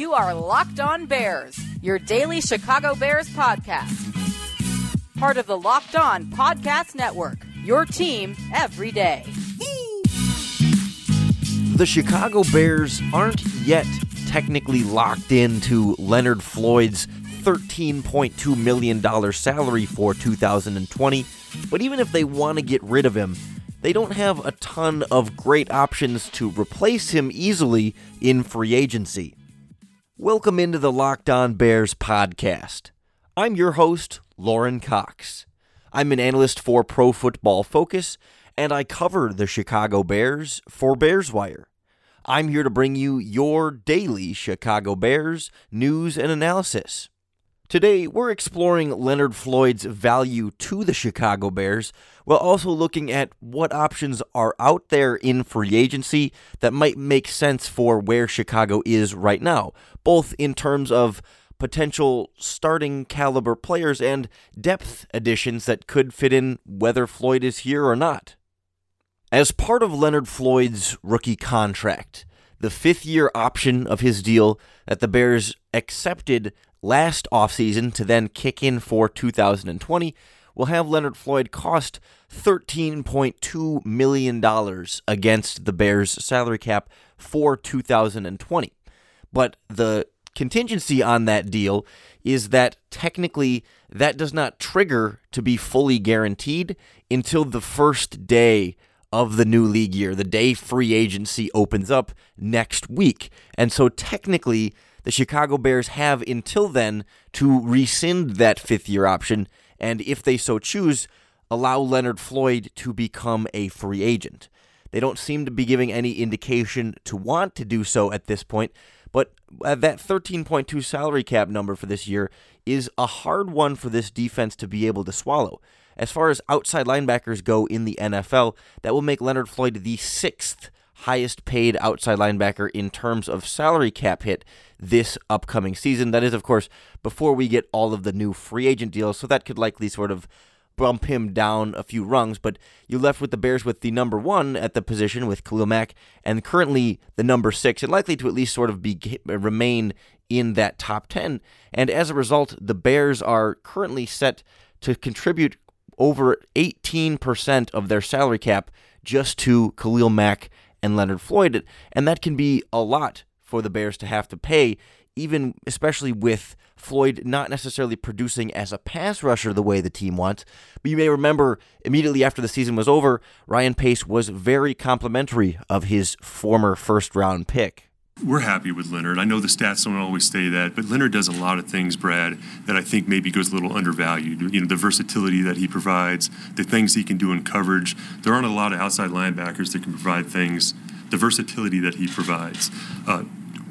You are Locked On Bears, your daily Chicago Bears podcast. Part of the Locked On Podcast Network, your team every day. The Chicago Bears aren't yet technically locked into Leonard Floyd's $13.2 million salary for 2020, but even if they want to get rid of him, they don't have a ton of great options to replace him easily in free agency. Welcome into the Locked On Bears podcast. I'm your host, Lorin Cox. I'm an analyst for Pro Football Focus, and I cover the Chicago Bears for Bears Wire. I'm here to bring you your daily Chicago Bears news and analysis. Today, we're exploring Leonard Floyd's value to the Chicago Bears while also looking at what options are out there in free agency that might make sense for where Chicago is right now, both in terms of potential starting caliber players and depth additions that could fit in whether Floyd is here or not. As part of Leonard Floyd's rookie contract, the fifth year option of his deal that the Bears accepted last offseason to then kick in for 2020 will have Leonard Floyd cost $13.2 million against the Bears' salary cap for 2020. But the contingency on that deal is that technically that does not trigger to be fully guaranteed until the first day of the new league year, the day free agency opens up next week. And so technically, the Chicago Bears have until then to rescind that fifth year option, and if they so choose, allow Leonard Floyd to become a free agent. They don't seem to be giving any indication to want to do so at this point, but uh, that 13.2 salary cap number for this year is a hard one for this defense to be able to swallow. As far as outside linebackers go in the NFL, that will make Leonard Floyd the sixth highest paid outside linebacker in terms of salary cap hit this upcoming season. That is, of course, before we get all of the new free agent deals, so that could likely sort of bump him down a few rungs, but you left with the Bears with the number one at the position with Khalil Mack, and currently the number six, and likely to at least sort of be remain in that top ten. And as a result, the Bears are currently set to contribute over 18% of their salary cap just to Khalil Mack and Leonard Floyd, and that can be a lot for the Bears to have to pay, even especially with Floyd not necessarily producing as a pass rusher the way the team wants. But you may remember immediately after the season was over, Ryan Pace was very complimentary of his former first round pick we're happy with Leonard. I know the stats don't always say that, but Leonard does a lot of things, Brad, that I think maybe goes a little undervalued. You know, the versatility that he provides, the things he can do in coverage. There aren't a lot of outside linebackers that can provide things. The versatility that he provides. Uh,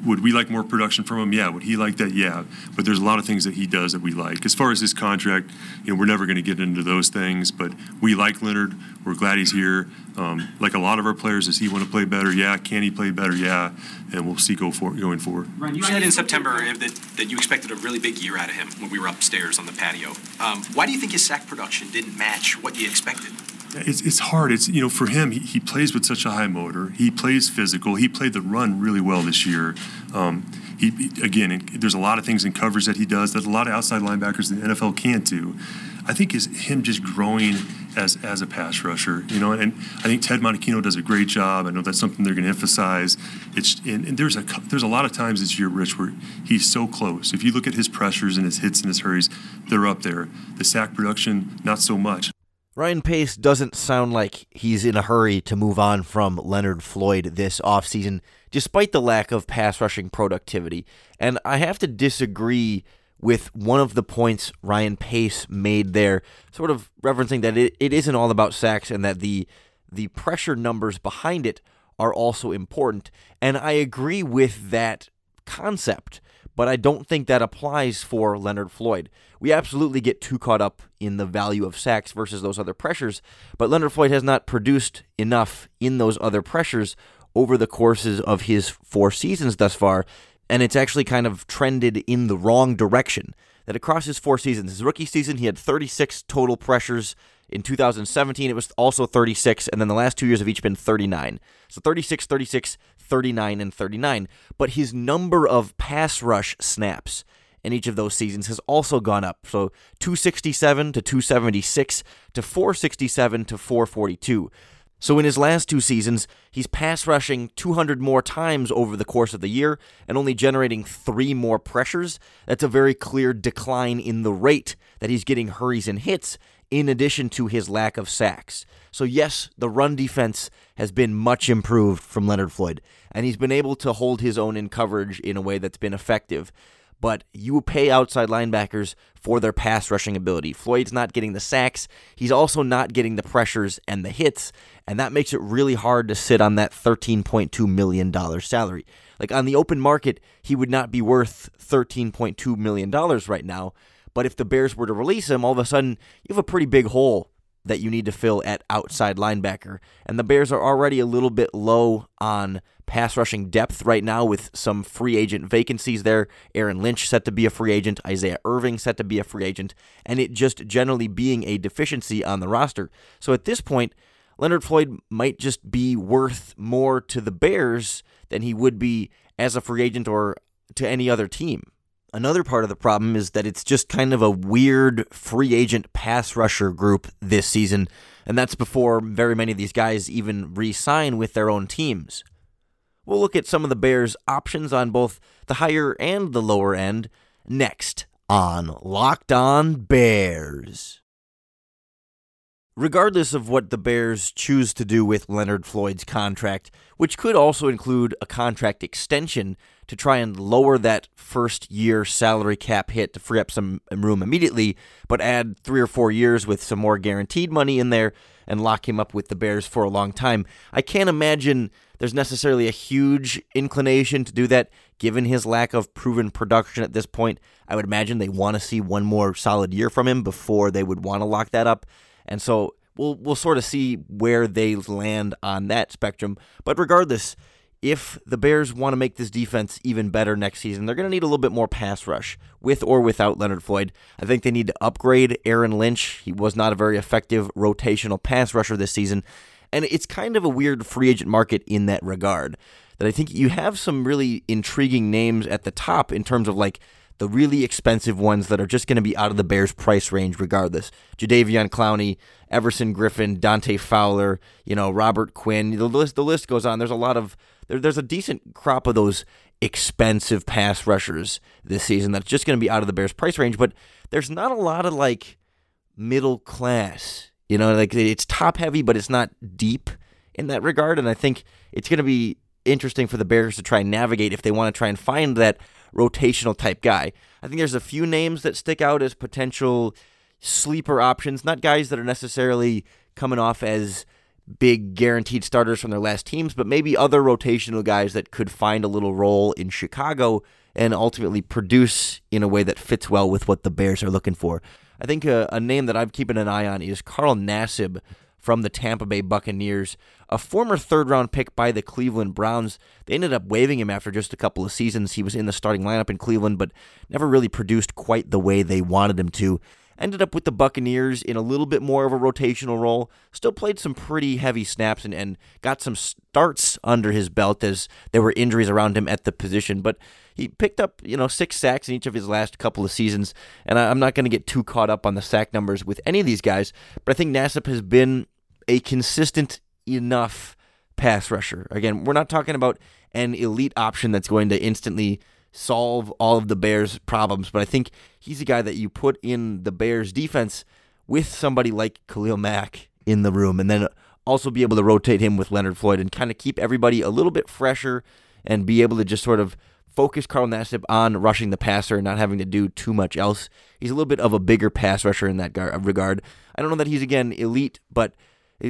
would we like more production from him? Yeah. Would he like that? Yeah. But there's a lot of things that he does that we like. As far as his contract, you know, we're never going to get into those things. But we like Leonard. We're glad he's here. Um, like a lot of our players, does he want to play better? Yeah. Can he play better? Yeah. And we'll see go for going forward. Ryan, you said in September that, that you expected a really big year out of him when we were upstairs on the patio. Um, why do you think his sack production didn't match what you expected? It's, it's hard. It's you know for him, he, he plays with such a high motor. He plays physical. He played the run really well this year. Um, he again, there's a lot of things in coverage that he does that a lot of outside linebackers in the NFL can't do. I think is him just growing as as a pass rusher, you know. And I think Ted Monachino does a great job. I know that's something they're going to emphasize. It's and, and, there's a there's a lot of times this year, Rich, where he's so close. If you look at his pressures and his hits and his hurries, they're up there. The sack production, not so much. Ryan Pace doesn't sound like he's in a hurry to move on from Leonard Floyd this offseason, despite the lack of pass rushing productivity. And I have to disagree with one of the points Ryan Pace made there, sort of referencing that it, it isn't all about sacks and that the the pressure numbers behind it are also important. And I agree with that concept but I don't think that applies for Leonard Floyd. We absolutely get too caught up in the value of sacks versus those other pressures, but Leonard Floyd has not produced enough in those other pressures over the courses of his four seasons thus far, and it's actually kind of trended in the wrong direction. That across his four seasons, his rookie season, he had 36 total pressures In 2017, it was also 36, and then the last two years have each been 39. So 36, 36, 39, and 39. But his number of pass rush snaps in each of those seasons has also gone up. So 267 to 276 to 467 to 442. So in his last two seasons, he's pass rushing 200 more times over the course of the year and only generating three more pressures. That's a very clear decline in the rate that he's getting hurries and hits, in addition to his lack of sacks. So, yes, the run defense has been much improved from Leonard Floyd, and he's been able to hold his own in coverage in a way that's been effective but you pay outside linebackers for their pass rushing ability. Floyd's not getting the sacks. He's also not getting the pressures and the hits, and that makes it really hard to sit on that $13.2 million salary. Like on the open market, he would not be worth $13.2 million right now. But if the Bears were to release him, all of a sudden you have a pretty big hole that you need to fill at outside linebacker. And the Bears are already a little bit low on pass rushing depth right now with some free agent vacancies there. Aaron Lynch set to be a free agent, Isaiah Irving set to be a free agent, and it just generally being a deficiency on the roster. So at this point, Leonard Floyd might just be worth more to the Bears than he would be as a free agent or to any other team. Another part of the problem is that it's just kind of a weird free agent pass rusher group this season, and that's before very many of these guys even re sign with their own teams. We'll look at some of the Bears' options on both the higher and the lower end next on Locked On Bears. Regardless of what the Bears choose to do with Leonard Floyd's contract, which could also include a contract extension to try and lower that first year salary cap hit to free up some room immediately, but add three or four years with some more guaranteed money in there and lock him up with the Bears for a long time. I can't imagine there's necessarily a huge inclination to do that given his lack of proven production at this point. I would imagine they want to see one more solid year from him before they would want to lock that up. And so we'll we'll sort of see where they land on that spectrum. But regardless, if the Bears want to make this defense even better next season, they're going to need a little bit more pass rush with or without Leonard Floyd. I think they need to upgrade Aaron Lynch. He was not a very effective rotational pass rusher this season. And it's kind of a weird free agent market in that regard. That I think you have some really intriguing names at the top in terms of like the really expensive ones that are just going to be out of the Bears' price range regardless. Jadeveon Clowney, Everson Griffen, Dante Fowler, you know, Robert Quinn. The list the list goes on. There's a lot of there, there's a decent crop of those expensive pass rushers this season that's just going to be out of the Bears' price range, but there's not a lot of like middle class. You know, like it's top heavy, but it's not deep in that regard. And I think it's going to be interesting for the Bears to try and navigate if they want to try and find that rotational type guy. I think there's a few names that stick out as potential sleeper options, not guys that are necessarily coming off as big guaranteed starters from their last teams, but maybe other rotational guys that could find a little role in Chicago and ultimately produce in a way that fits well with what the Bears are looking for. I think a, a name that I'm keeping an eye on is Carl Nassib from the Tampa Bay Buccaneers, a former third round pick by the Cleveland Browns. They ended up waiving him after just a couple of seasons. He was in the starting lineup in Cleveland, but never really produced quite the way they wanted him to. Ended up with the Buccaneers in a little bit more of a rotational role. Still played some pretty heavy snaps and, and got some starts under his belt as there were injuries around him at the position. But he picked up, you know, six sacks in each of his last couple of seasons. And I, am not going to get too caught up on the sack numbers with any of these guys, but I think Nassib has been a consistent enough pass rusher. Again, we're not talking about an elite option that's going to instantly solve all of the Bears' problems, but I think he's a guy that you put in the Bears' defense with somebody like Khalil Mack in the room, and then also be able to rotate him with Leonard Floyd and kind of keep everybody a little bit fresher and be able to just sort of focus Carl Nassib on rushing the passer and not having to do too much else. He's a little bit of a bigger pass rusher in that regard. I don't know that he's again elite, but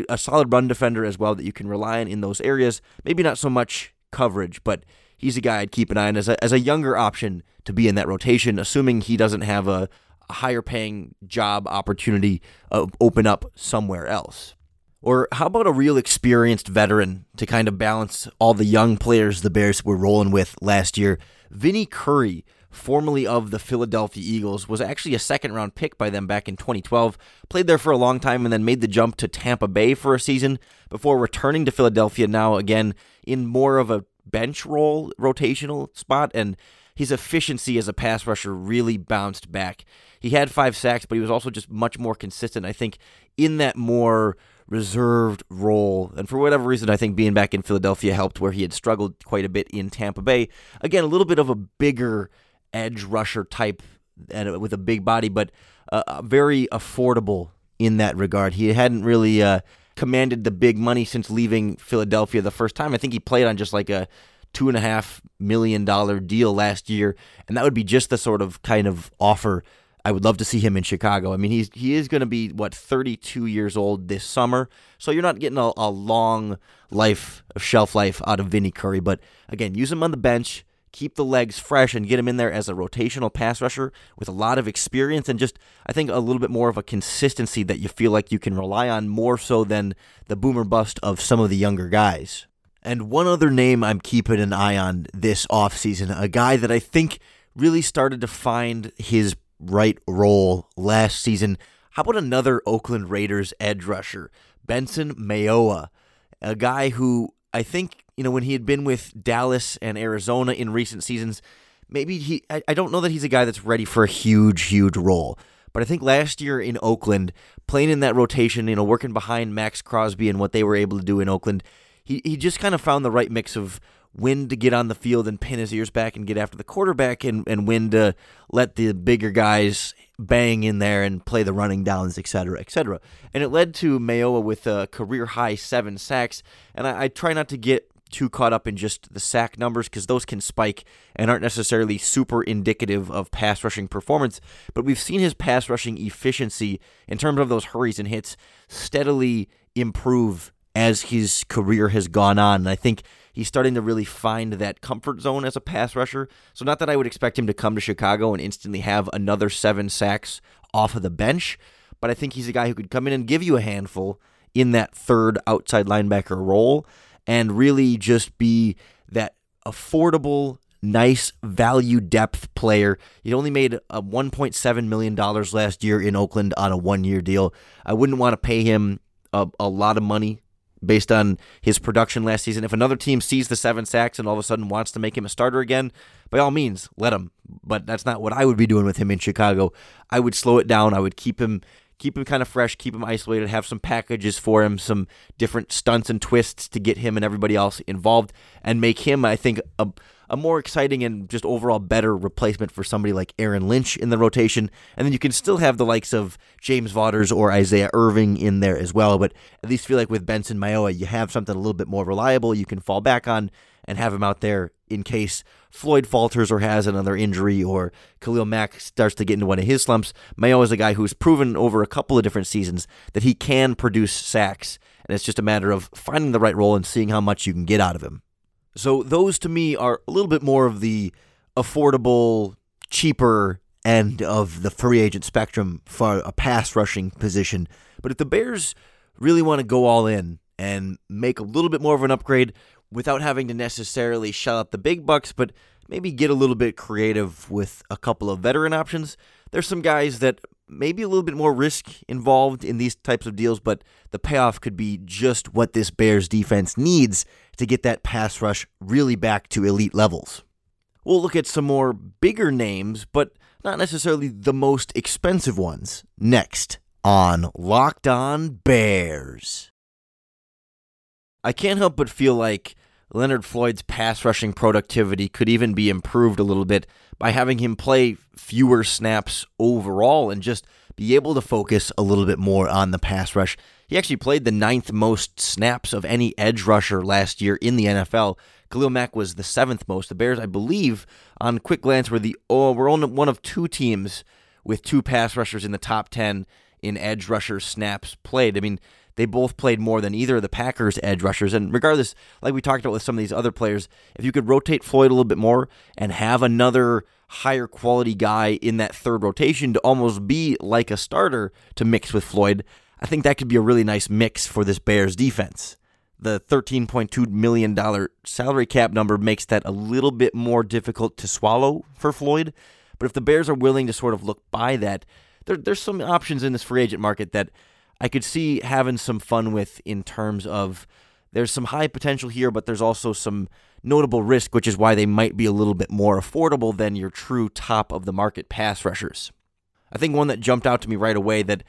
a solid run defender as well that you can rely on in those areas. Maybe not so much coverage, but he's a guy I'd keep an eye on as a, as a younger option to be in that rotation, assuming he doesn't have a, a higher paying job opportunity uh, open up somewhere else. Or how about a real experienced veteran to kind of balance all the young players the Bears were rolling with last year? Vinny Curry formerly of the Philadelphia Eagles, was actually a second round pick by them back in 2012. Played there for a long time and then made the jump to Tampa Bay for a season before returning to Philadelphia now again in more of a bench role, rotational spot. And his efficiency as a pass rusher really bounced back. He had five sacks, but he was also just much more consistent, I think, in that more reserved role. And for whatever reason, I think being back in Philadelphia helped where he had struggled quite a bit in Tampa Bay. Again, a little bit of a bigger edge rusher type and with a big body, but uh, very affordable in that regard. He hadn't really uh, commanded the big money since leaving Philadelphia the first time. I think he played on just like a two and a half million dollar deal last year, and that would be just the sort of kind of offer I would love to see him in Chicago. I mean, he's he is going to be what 32 years old this summer, so you're not getting a, a long life of shelf life out of Vinny Curry. But again, use him on the bench, keep the legs fresh, and get him in there as a rotational pass rusher with a lot of experience and just I think a little bit more of a consistency that you feel like you can rely on more so than the boomer bust of some of the younger guys. And one other name I'm keeping an eye on this offseason, a guy that I think really started to find his right role last season. How about another Oakland Raiders edge rusher, Benson Mayowa, a guy who I think, you know, when he had been with Dallas and Arizona in recent seasons, maybe he, I, I don't know that he's a guy that's ready for a huge, huge role. But I think last year in Oakland, playing in that rotation, you know, working behind Maxx Crosby and what they were able to do in Oakland, he, he just kind of found the right mix of when to get on the field and pin his ears back and get after the quarterback and, and when to let the bigger guys bang in there and play the running downs, et cetera, et cetera. And it led to Mayowa with a career high seven sacks. And I, I try not to get too caught up in just the sack numbers because those can spike and aren't necessarily super indicative of pass rushing performance. But we've seen his pass rushing efficiency in terms of those hurries and hits steadily improve as his career has gone on. And I think he's starting to really find that comfort zone as a pass rusher. So, not that I would expect him to come to Chicago and instantly have another seven sacks off of the bench, but I think he's a guy who could come in and give you a handful in that third outside linebacker role and really just be that affordable, nice value depth player. He only made uh, a $1.7 million last year in Oakland on a one year deal. I wouldn't want to pay him a, a lot of money based on his production last season. If another team sees the seven sacks and all of a sudden wants to make him a starter again, by all means, let him. But that's not what I would be doing with him in Chicago. I would slow it down. I would keep him keep him kind of fresh, keep him isolated, have some packages for him, some different stunts and twists to get him and everybody else involved and make him, I think, a a more exciting and just overall better replacement for somebody like Aaron Lynch in the rotation. And then you can still have the likes of James Vaughters or Isaiah Irving in there as well. But at least feel like with Benson Mayowa, you have something a little bit more reliable you can fall back on and have him out there in case Floyd falters or has another injury or Khalil Mack starts to get into one of his slumps. Mayo is a guy who's proven over a couple of different seasons that he can produce sacks, and it's just a matter of finding the right role and seeing how much you can get out of him. So those to me are a little bit more of the affordable, cheaper end of the free agent spectrum for a pass rushing position. But if the Bears really want to go all in and make a little bit more of an upgrade without having to necessarily shell out the big bucks, but maybe get a little bit creative with a couple of veteran options, there's some guys that maybe a little bit more risk involved in these types of deals, but the payoff could be just what this Bears defense needs to get that pass rush really back to elite levels. We'll look at some more bigger names, but not necessarily the most expensive ones, next on Locked On Bears. I can't help but feel like Leonard Floyd's pass rushing productivity could even be improved a little bit by having him play fewer snaps overall and just be able to focus a little bit more on the pass rush. He actually played the ninth most snaps of any edge rusher last year in the NFL. Khalil Mack was the seventh most. The Bears, I believe, on quick glance, were the oh, we're only one of two teams with two pass rushers in the top ten in edge rusher snaps played. I mean, they both played more than either of the Packers' edge rushers. And regardless, like we talked about with some of these other players, if you could rotate Floyd a little bit more and have another higher quality guy in that third rotation to almost be like a starter to mix with Floyd, I think that could be a really nice mix for this Bears defense. the $13.2 million salary cap number makes that a little bit more difficult to swallow for Floyd. But if the Bears are willing to sort of look by that, there, there's some options in this free agent market that I could see having some fun with in terms of there's some high potential here, but there's also some notable risk, which is why they might be a little bit more affordable than your true top of the market pass rushers. I think one that jumped out to me right away that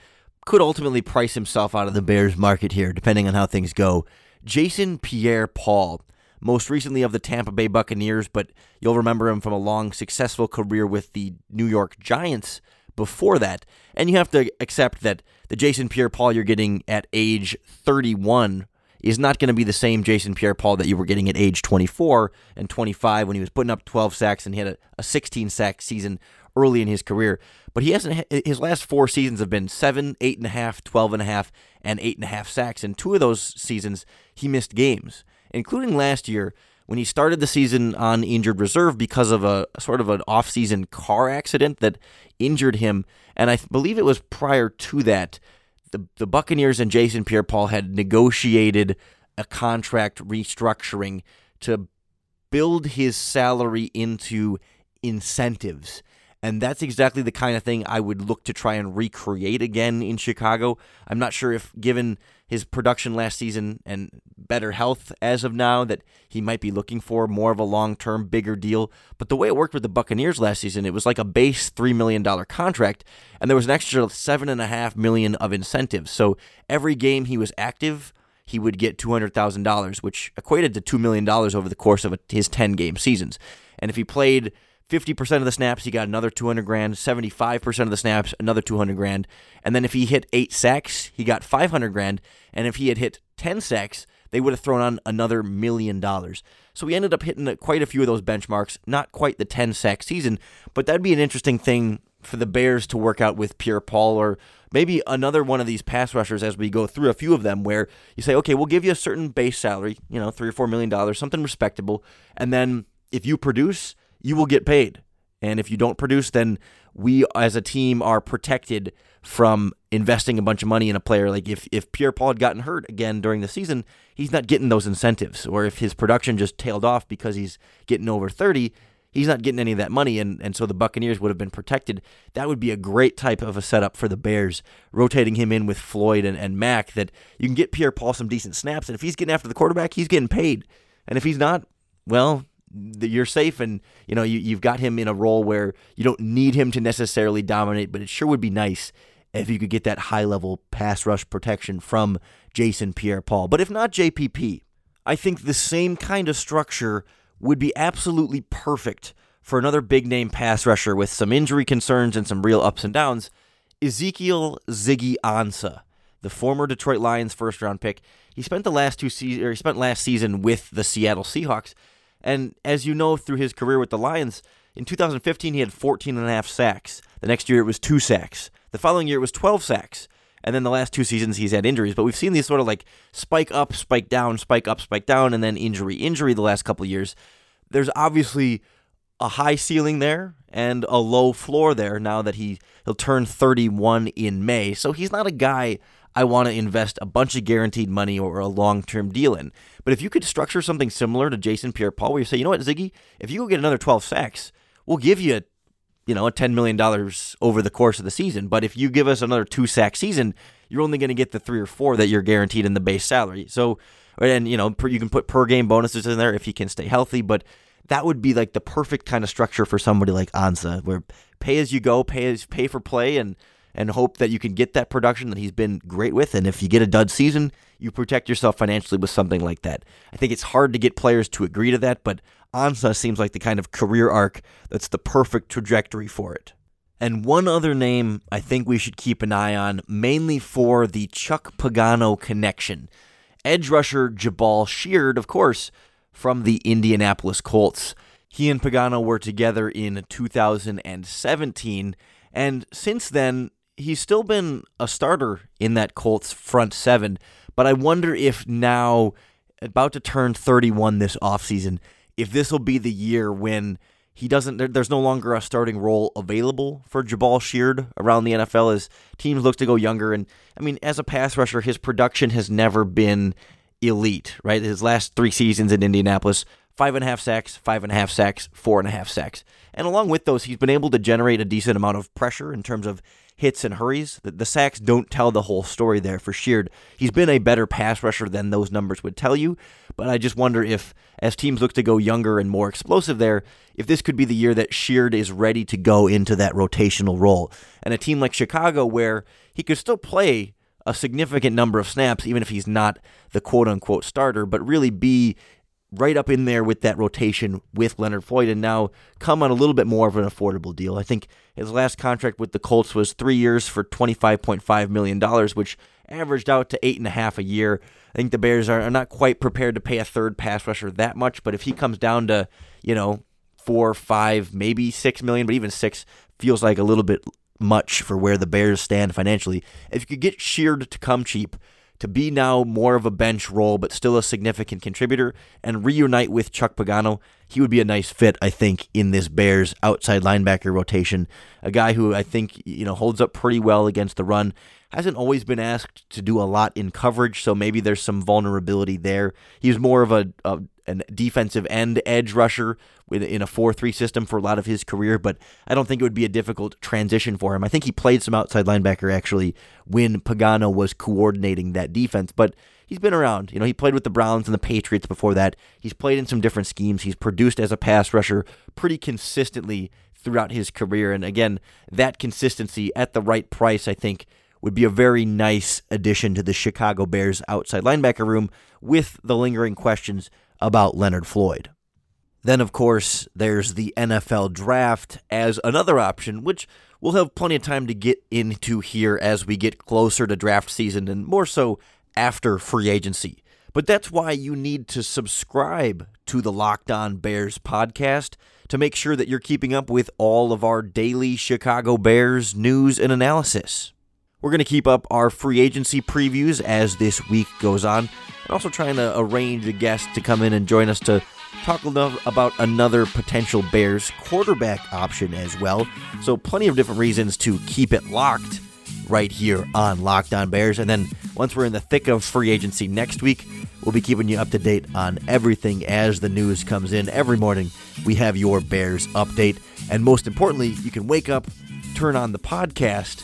could ultimately price himself out of the Bears market here, depending on how things go. Jason Pierre Paul, most recently of the Tampa Bay Buccaneers, but you'll remember him from a long, successful career with the New York Giants before that. And you have to accept that the Jason Pierre Paul you're getting at age 31 is not going to be the same Jason Pierre Paul that you were getting at age 24 and 25 when he was putting up 12 sacks and he had a, a 16 sack season early in his career. But he hasn't. His last four seasons have been seven, eight and a half, twelve and a half, and eight and a half sacks. And two of those seasons he missed games, including last year when he started the season on injured reserve because of a sort of an off-season car accident that injured him. And I believe it was prior to that the the Buccaneers and Jason Pierre-Paul had negotiated a contract restructuring to build his salary into incentives. And that's exactly the kind of thing I would look to try and recreate again in Chicago. I'm not sure if, given his production last season and better health as of now, that he might be looking for more of a long term, bigger deal. But the way it worked with the Buccaneers last season, it was like a base $3 million contract, and there was an extra 7.5 million of incentives. So every game he was active, he would get $200,000, which equated to $2 million over the course of his 10 game seasons. And if he played 50% of the snaps, he got another 200 grand. 75% of the snaps, another 200 grand. And then if he hit eight sacks, he got 500 grand. And if he had hit 10 sacks, they would have thrown on another million dollars. So we ended up hitting quite a few of those benchmarks. Not quite the 10 sack season, but that'd be an interesting thing for the Bears to work out with Pierre Paul or maybe another one of these pass rushers as we go through a few of them where you say, okay, we'll give you a certain base salary, you know, three or four million dollars, something respectable. And then if you produce, you will get paid. And if you don't produce, then we as a team are protected from investing a bunch of money in a player. Like if, if Pierre Paul had gotten hurt again during the season, he's not getting those incentives. Or if his production just tailed off because he's getting over 30, he's not getting any of that money. And, and so the Buccaneers would have been protected. That would be a great type of a setup for the Bears, rotating him in with Floyd and, and Mack, that you can get Pierre Paul some decent snaps. And if he's getting after the quarterback, he's getting paid. And if he's not, well, you're safe and you know you, you've got him in a role where you don't need him to necessarily dominate but it sure would be nice if you could get that high level pass rush protection from Jason Pierre Paul but if not JPP I think the same kind of structure would be absolutely perfect for another big name pass rusher with some injury concerns and some real ups and downs. Ezekiel Ziggy Ansah the former Detroit Lions first round pick. He spent the last two seasons he spent last season with the Seattle Seahawks and as you know through his career with the Lions, in 2015 he had 14 and a half sacks. The next year it was 2 sacks. The following year it was 12 sacks. And then the last two seasons he's had injuries, but we've seen these sort of like spike up, spike down, spike up, spike down and then injury, injury the last couple years. There's obviously a high ceiling there and a low floor there now that he he'll turn 31 in May. So he's not a guy I want to invest a bunch of guaranteed money or a long term deal in. But if you could structure something similar to Jason Pierre Paul, where you say, you know what, Ziggy, if you go get another 12 sacks, we'll give you, a you know, a $10 million over the course of the season. But if you give us another two sack season, you're only going to get the three or four that you're guaranteed in the base salary. So, and, you know, you can put per game bonuses in there if he can stay healthy. But that would be like the perfect kind of structure for somebody like Ansah, where pay as you go, pay as pay for play, and and hope that you can get that production that he's been great with. And if you get a dud season, you protect yourself financially with something like that. I think it's hard to get players to agree to that, but Ansah seems like the kind of career arc that's the perfect trajectory for it. And one other name I think we should keep an eye on, mainly for the Chuck Pagano connection. Edge rusher Jabaal Sheard, of course, from the Indianapolis Colts. He and Pagano were together in 2017, and since then, he's still been a starter in that Colts front seven, but I wonder if now, about to turn 31 this offseason, if this will be the year when he doesn't there, there's no longer a starting role available for Jabaal Sheard around the NFL as teams look to go younger and I mean as a pass rusher his production has never been elite, right? His last three seasons in Indianapolis, five and a half sacks, five and a half sacks, four and a half sacks. And along with those, he's been able to generate a decent amount of pressure in terms of hits and hurries. The, the sacks don't tell the whole story there for Sheard. He's been a better pass rusher than those numbers would tell you, but I just wonder if, as teams look to go younger and more explosive there, if this could be the year that Sheard is ready to go into that rotational role. And a team like Chicago, where he could still play a significant number of snaps, even if he's not the quote unquote starter, but really be right up in there with that rotation with Leonard Floyd and now come on a little bit more of an affordable deal. I think his last contract with the Colts was three years for $25.5 million, which averaged out to eight and a half a year. I think the Bears are, not quite prepared to pay a third pass rusher that much, but if he comes down to, you know, four, five, maybe six million, but even six feels like a little bit much for where the Bears stand financially. If you could get Sheard to come cheap, to be now more of a bench role, but still a significant contributor, and reunite with Chuck Pagano, he would be a nice fit, I think, in this Bears outside linebacker rotation. A guy who I think you know holds up pretty well against the run. Hasn't always been asked to do a lot in coverage, so maybe there's some vulnerability there. He's more of a, a an defensive end edge rusher in a 4-3 system for a lot of his career, but I don't think it would be a difficult transition for him. I think he played some outside linebacker actually when Pagano was coordinating that defense, but he's been around. You know, he played with the Browns and the Patriots before that. He's played in some different schemes. He's produced as a pass rusher pretty consistently throughout his career, and again, that consistency at the right price, I think, would be a very nice addition to the Chicago Bears outside linebacker room with the lingering questions about Leonard Floyd. Then, of course, there's the NFL draft as another option, which we'll have plenty of time to get into here as we get closer to draft season and more so after free agency. But that's why you need to subscribe to the Locked On Bears podcast to make sure that you're keeping up with all of our daily Chicago Bears news and analysis. We're going to keep up our free agency previews as this week goes on, and also trying to arrange a guest to come in and join us to talk about another potential Bears quarterback option as well. So, plenty of different reasons to keep it locked right here on Locked On Bears. And then once we're in the thick of free agency next week, we'll be keeping you up to date on everything as the news comes in. Every morning, we have your Bears update. And most importantly, you can wake up, turn on the podcast,